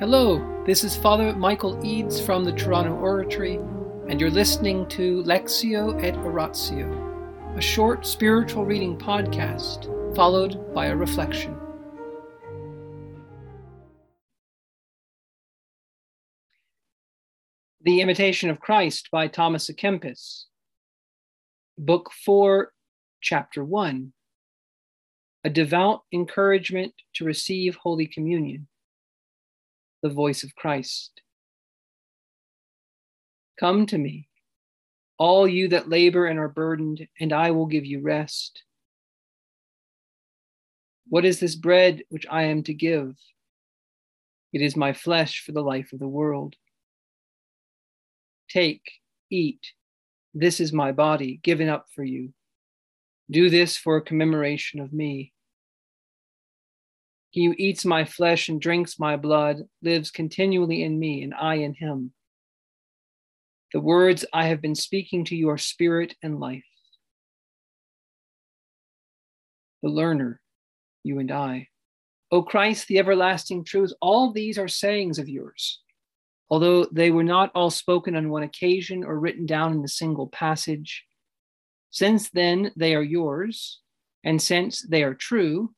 Hello, this is Father Michael Eads from the Toronto Oratory, and you're listening to Lectio et Oratio, a short spiritual reading podcast followed by a reflection. The Imitation of Christ by Thomas à Kempis, Book 4, Chapter 1 A Devout Encouragement to Receive Holy Communion the voice of Christ. Come to me, all you that labor and are burdened, and I will give you rest. What is this bread which I am to give? It is my flesh for the life of the world. Take, eat. This is my body given up for you. Do this for a commemoration of me. He who eats my flesh and drinks my blood lives continually in me, and I in him. The words I have been speaking to you are spirit and life. The learner, you and I. O Christ, the everlasting truth, all these are sayings of yours. Although they were not all spoken on one occasion or written down in a single passage, since then they are yours, and since they are true,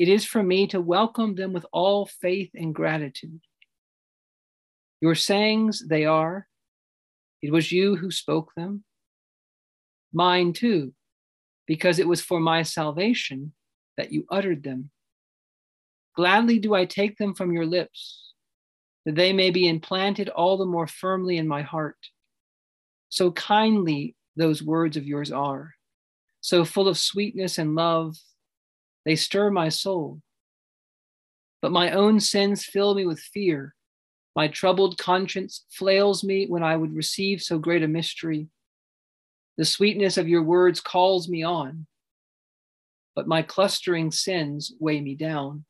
it is for me to welcome them with all faith and gratitude. Your sayings, they are. It was you who spoke them. Mine too, because it was for my salvation that you uttered them. Gladly do I take them from your lips, that they may be implanted all the more firmly in my heart. So kindly those words of yours are, so full of sweetness and love they stir my soul. But my own sins fill me with fear. My troubled conscience flails me when I would receive so great a mystery. The sweetness of your words calls me on, but my clustering sins weigh me down.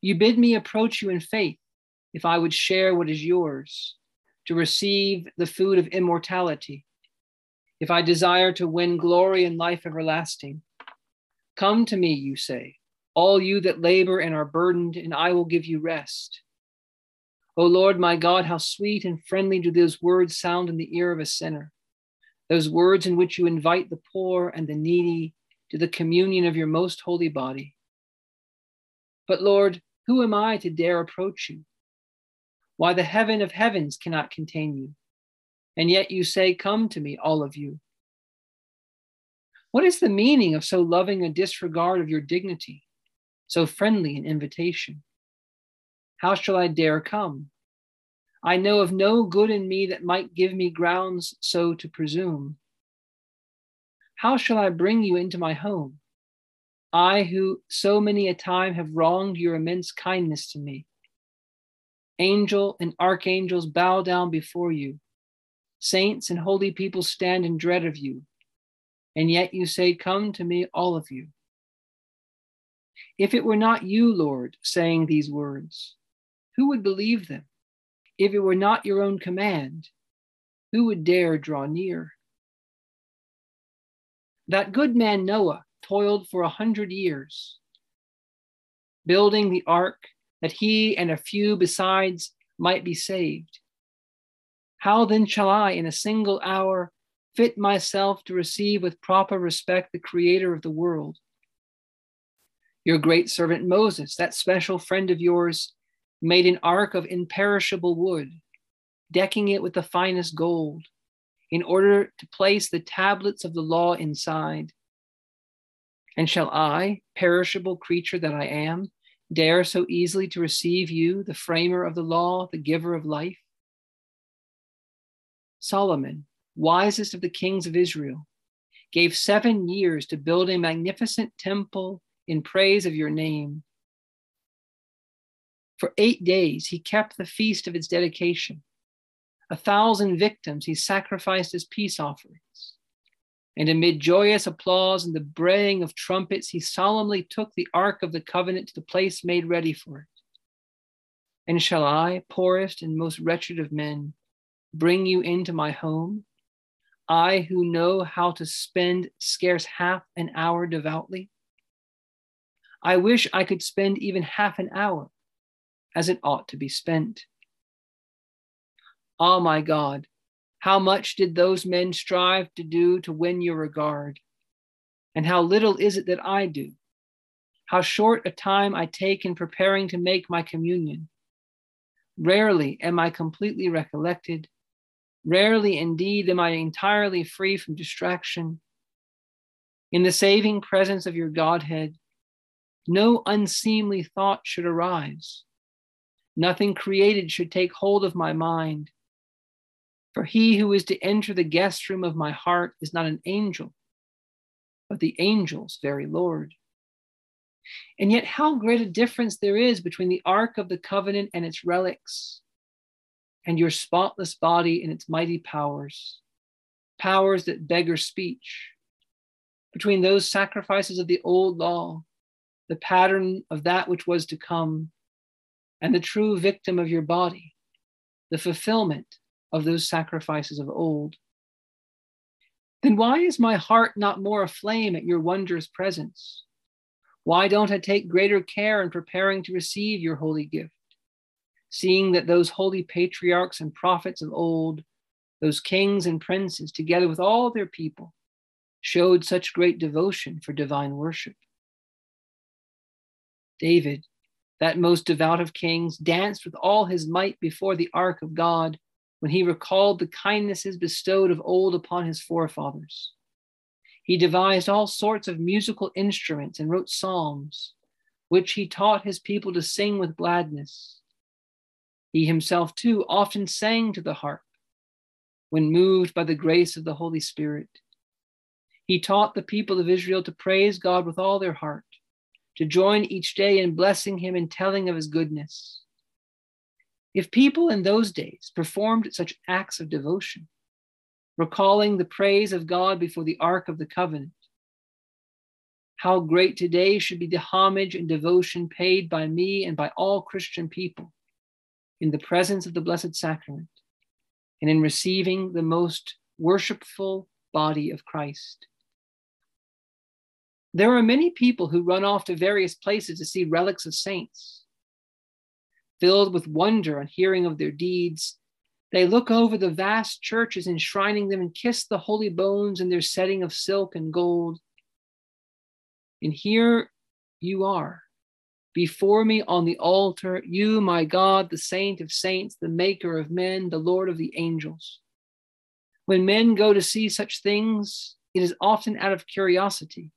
You bid me approach you in faith if I would share what is yours, to receive the food of immortality, if I desire to win glory and life everlasting. Come to me, you say, all you that labor and are burdened, and I will give you rest. O Lord my God, how sweet and friendly do those words sound in the ear of a sinner, those words in which you invite the poor and the needy to the communion of your most holy body. But Lord, who am I to dare approach you? Why, the heaven of heavens cannot contain you. And yet you say, Come to me, all of you. What is the meaning of so loving a disregard of your dignity, so friendly an invitation? How shall I dare come? I know of no good in me that might give me grounds so to presume. How shall I bring you into my home? I who so many a time have wronged your immense kindness to me. Angel and archangels bow down before you. Saints and holy people stand in dread of you and yet you say, Come to me, all of you. If it were not you, Lord, saying these words, who would believe them? If it were not your own command, who would dare draw near? That good man Noah toiled for a hundred years, building the ark that he and a few besides might be saved. How then shall I, in a single hour, fit myself to receive with proper respect the creator of the world. Your great servant Moses, that special friend of yours, made an ark of imperishable wood, decking it with the finest gold, in order to place the tablets of the law inside. And shall I, perishable creature that I am, dare so easily to receive you, the framer of the law, the giver of life? Solomon, wisest of the kings of Israel, gave seven years to build a magnificent temple in praise of your name. For eight days, he kept the feast of its dedication. A thousand victims he sacrificed as peace offerings. And amid joyous applause and the braying of trumpets, he solemnly took the Ark of the Covenant to the place made ready for it. And shall I, poorest and most wretched of men, bring you into my home? I who know how to spend scarce half an hour devoutly? I wish I could spend even half an hour, as it ought to be spent. Ah, oh, my God, how much did those men strive to do to win your regard? And how little is it that I do? How short a time I take in preparing to make my communion. Rarely am I completely recollected. Rarely indeed am I entirely free from distraction. In the saving presence of your Godhead, no unseemly thought should arise. Nothing created should take hold of my mind. For he who is to enter the guest room of my heart is not an angel, but the angel's very Lord. And yet, how great a difference there is between the Ark of the Covenant and its relics, and your spotless body and its mighty powers, powers that beggar speech, between those sacrifices of the old law, the pattern of that which was to come, and the true victim of your body, the fulfillment of those sacrifices of old. Then why is my heart not more aflame at your wondrous presence? Why don't I take greater care in preparing to receive your holy gift? Seeing that those holy patriarchs and prophets of old, those kings and princes, together with all their people, showed such great devotion for divine worship. David, that most devout of kings, danced with all his might before the ark of God when he recalled the kindnesses bestowed of old upon his forefathers. He devised all sorts of musical instruments and wrote psalms, which he taught his people to sing with gladness. He himself, too, often sang to the harp when moved by the grace of the Holy Spirit. He taught the people of Israel to praise God with all their heart, to join each day in blessing him and telling of his goodness. If people in those days performed such acts of devotion, recalling the praise of God before the Ark of the Covenant, how great today should be the homage and devotion paid by me and by all Christian people in the presence of the Blessed Sacrament and in receiving the most worshipful body of Christ. There are many people who run off to various places to see relics of saints Filled with wonder on hearing of their deeds, they look over the vast churches enshrining them and kiss the holy bones in their setting of silk and gold. And here you are, before me on the altar, you, my God, the saint of saints, the maker of men, the Lord of the angels. When men go to see such things, it is often out of curiosity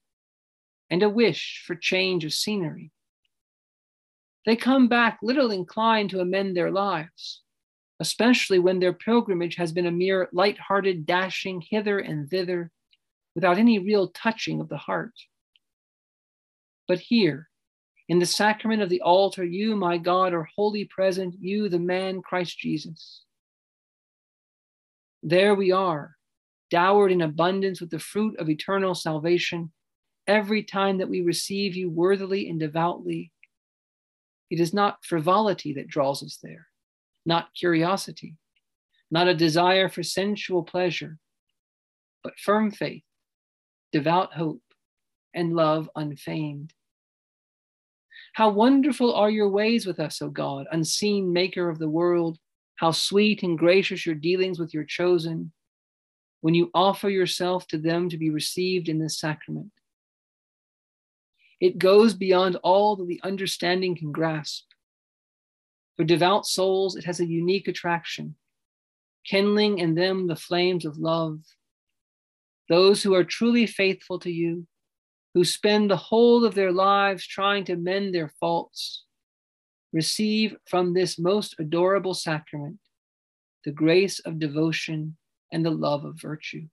and a wish for change of scenery. They come back little inclined to amend their lives, especially when their pilgrimage has been a mere light-hearted dashing hither and thither without any real touching of the heart. But here, in the sacrament of the altar, you, my God, are wholly present, you, the man Christ Jesus. There we are, dowered in abundance with the fruit of eternal salvation, every time that we receive you worthily and devoutly it is not frivolity that draws us there, not curiosity, not a desire for sensual pleasure, but firm faith, devout hope, and love unfeigned. How wonderful are your ways with us, O God, unseen maker of the world. How sweet and gracious your dealings with your chosen when you offer yourself to them to be received in this sacrament. It goes beyond all that the understanding can grasp. For devout souls, it has a unique attraction, kindling in them the flames of love. Those who are truly faithful to you, who spend the whole of their lives trying to mend their faults, receive from this most adorable sacrament the grace of devotion and the love of virtue.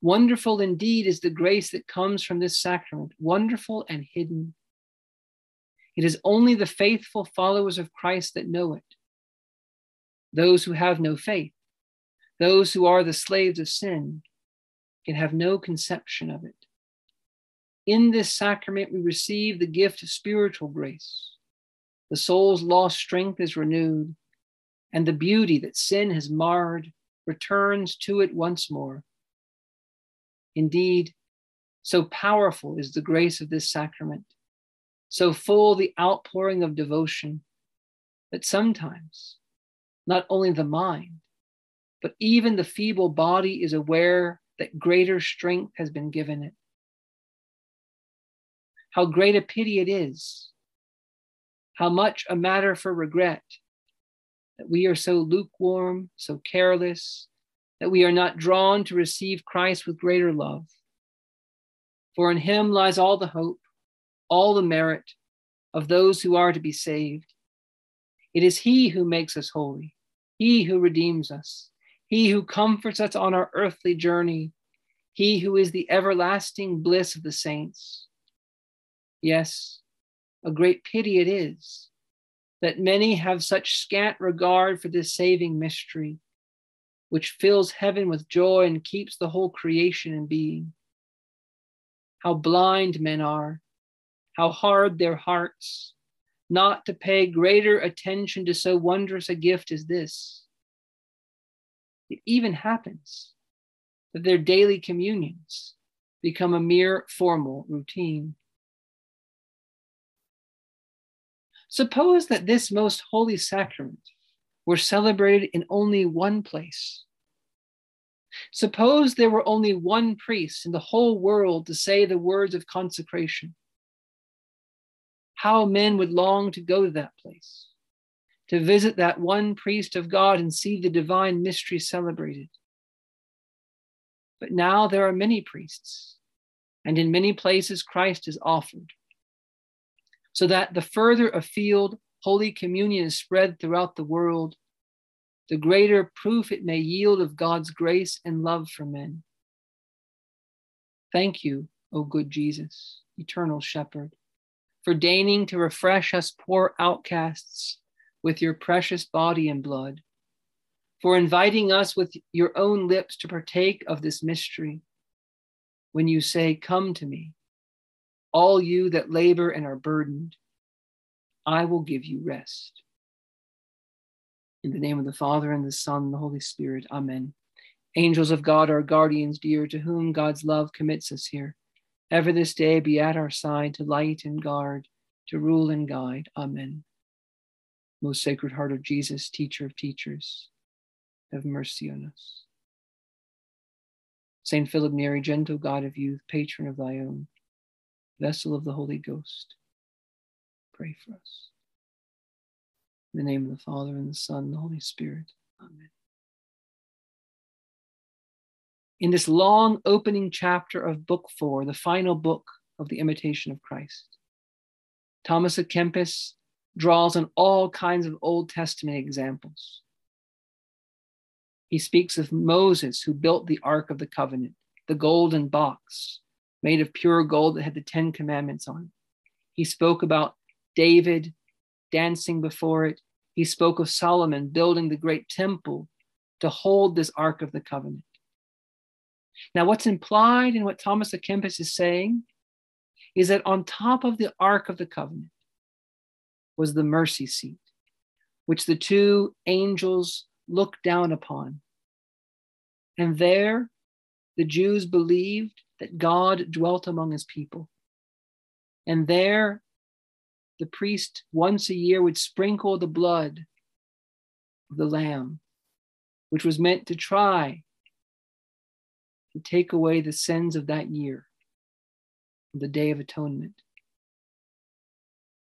Wonderful indeed is the grace that comes from this sacrament, wonderful and hidden. It is only the faithful followers of Christ that know it. Those who have no faith, those who are the slaves of sin, can have no conception of it. In this sacrament, we receive the gift of spiritual grace. The soul's lost strength is renewed, and the beauty that sin has marred returns to it once more. Indeed, so powerful is the grace of this sacrament, so full the outpouring of devotion, that sometimes not only the mind, but even the feeble body is aware that greater strength has been given it. How great a pity it is, how much a matter for regret that we are so lukewarm, so careless, that we are not drawn to receive Christ with greater love. For in him lies all the hope, all the merit of those who are to be saved. It is he who makes us holy, he who redeems us, he who comforts us on our earthly journey, he who is the everlasting bliss of the saints. Yes, a great pity it is that many have such scant regard for this saving mystery, which fills heaven with joy and keeps the whole creation in being. How blind men are, how hard their hearts, not to pay greater attention to so wondrous a gift as this. It even happens that their daily communions become a mere formal routine. Suppose that this most holy sacrament were celebrated in only one place. Suppose there were only one priest in the whole world to say the words of consecration. How men would long to go to that place, to visit that one priest of God and see the divine mystery celebrated. But now there are many priests, and in many places Christ is offered so that the further afield Holy Communion is spread throughout the world, the greater proof it may yield of God's grace and love for men. Thank you, O good Jesus, eternal shepherd, for deigning to refresh us poor outcasts with your precious body and blood, for inviting us with your own lips to partake of this mystery. When you say, Come to me, all you that labor and are burdened, I will give you rest. In the name of the Father, and the Son, and the Holy Spirit, Amen. Angels of God, our guardians dear, to whom God's love commits us here, ever this day be at our side to light and guard, to rule and guide. Amen. Most Sacred Heart of Jesus, teacher of teachers, have mercy on us. Saint Philip Neri, gentle God of youth, patron of thy own, vessel of the Holy Ghost, pray for us. In the name of the Father, and the Son, and the Holy Spirit. Amen. In this long opening chapter of Book Four, the final book of the Imitation of Christ, Thomas à Kempis draws on all kinds of Old Testament examples. He speaks of Moses, who built the Ark of the Covenant, the golden box, made of pure gold that had the Ten Commandments on it. He spoke about David dancing before it. He spoke of Solomon building the great temple to hold this Ark of the Covenant. Now, what's implied in what Thomas à Kempis is saying is that on top of the Ark of the Covenant was the mercy seat, which the two angels looked down upon. And there, the Jews believed that God dwelt among his people. And there, the priest once a year would sprinkle the blood of the lamb, which was meant to try to take away the sins of that year, the Day of Atonement.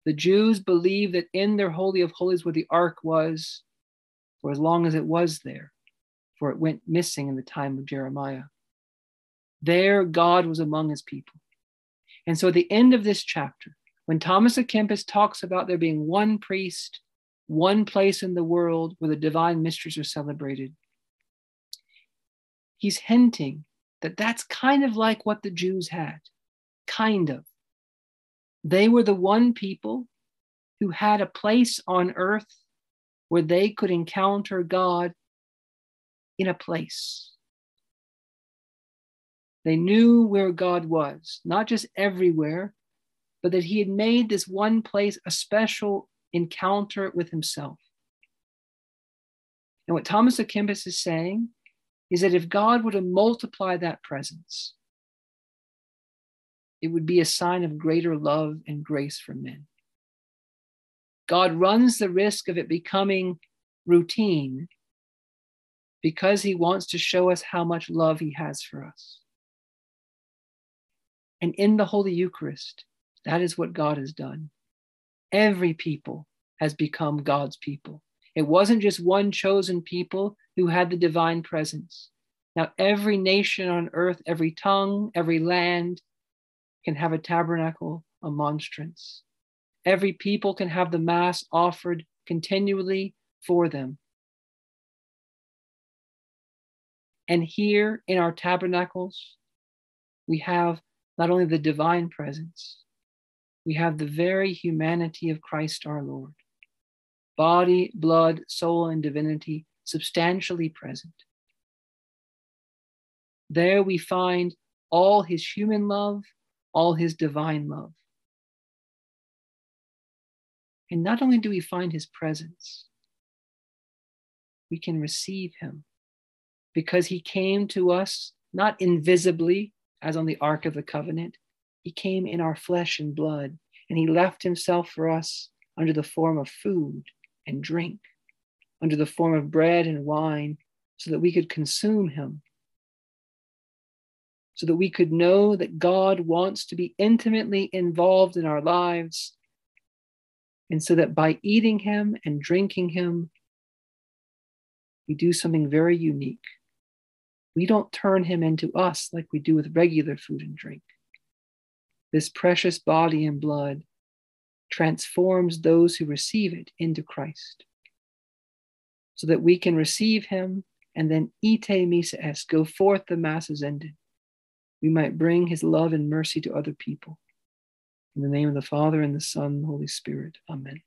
The Jews believed that in their Holy of Holies, where the ark was, for as long as it was there, for it went missing in the time of Jeremiah. There, God was among his people. And so at the end of this chapter, when Thomas à Kempis talks about there being one priest, one place in the world where the divine mysteries are celebrated, he's hinting that that's kind of like what the Jews had. Kind of. They were the one people who had a place on earth where they could encounter God in a place. They knew where God was, not just everywhere, but that He had made this one place a special encounter with Himself. And what Thomas Kempis is saying is that if God were to multiply that presence, it would be a sign of greater love and grace for men. God runs the risk of it becoming routine because he wants to show us how much love he has for us. And in the Holy Eucharist, that is what God has done. Every people has become God's people. It wasn't just one chosen people who had the divine presence. Now, every nation on earth, every tongue, every land can have a tabernacle, a monstrance. Every people can have the Mass offered continually for them. And here in our tabernacles, we have not only the divine presence, we have the very humanity of Christ our Lord body, blood, soul, and divinity substantially present. There we find all his human love, all his divine love. And not only do we find his presence, we can receive him because he came to us not invisibly as on the Ark of the Covenant, he came in our flesh and blood, and he left himself for us under the form of food and drink, under the form of bread and wine, so that we could consume him, so that we could know that God wants to be intimately involved in our lives, and so that by eating him and drinking him, we do something very unique. We don't turn him into us like we do with regular food and drink. This precious body and blood transforms those who receive it into Christ so that we can receive him and then ite missa est, go forth the mass is ended. We might bring his love and mercy to other people. In the name of the Father and the Son and the Holy Spirit. Amen.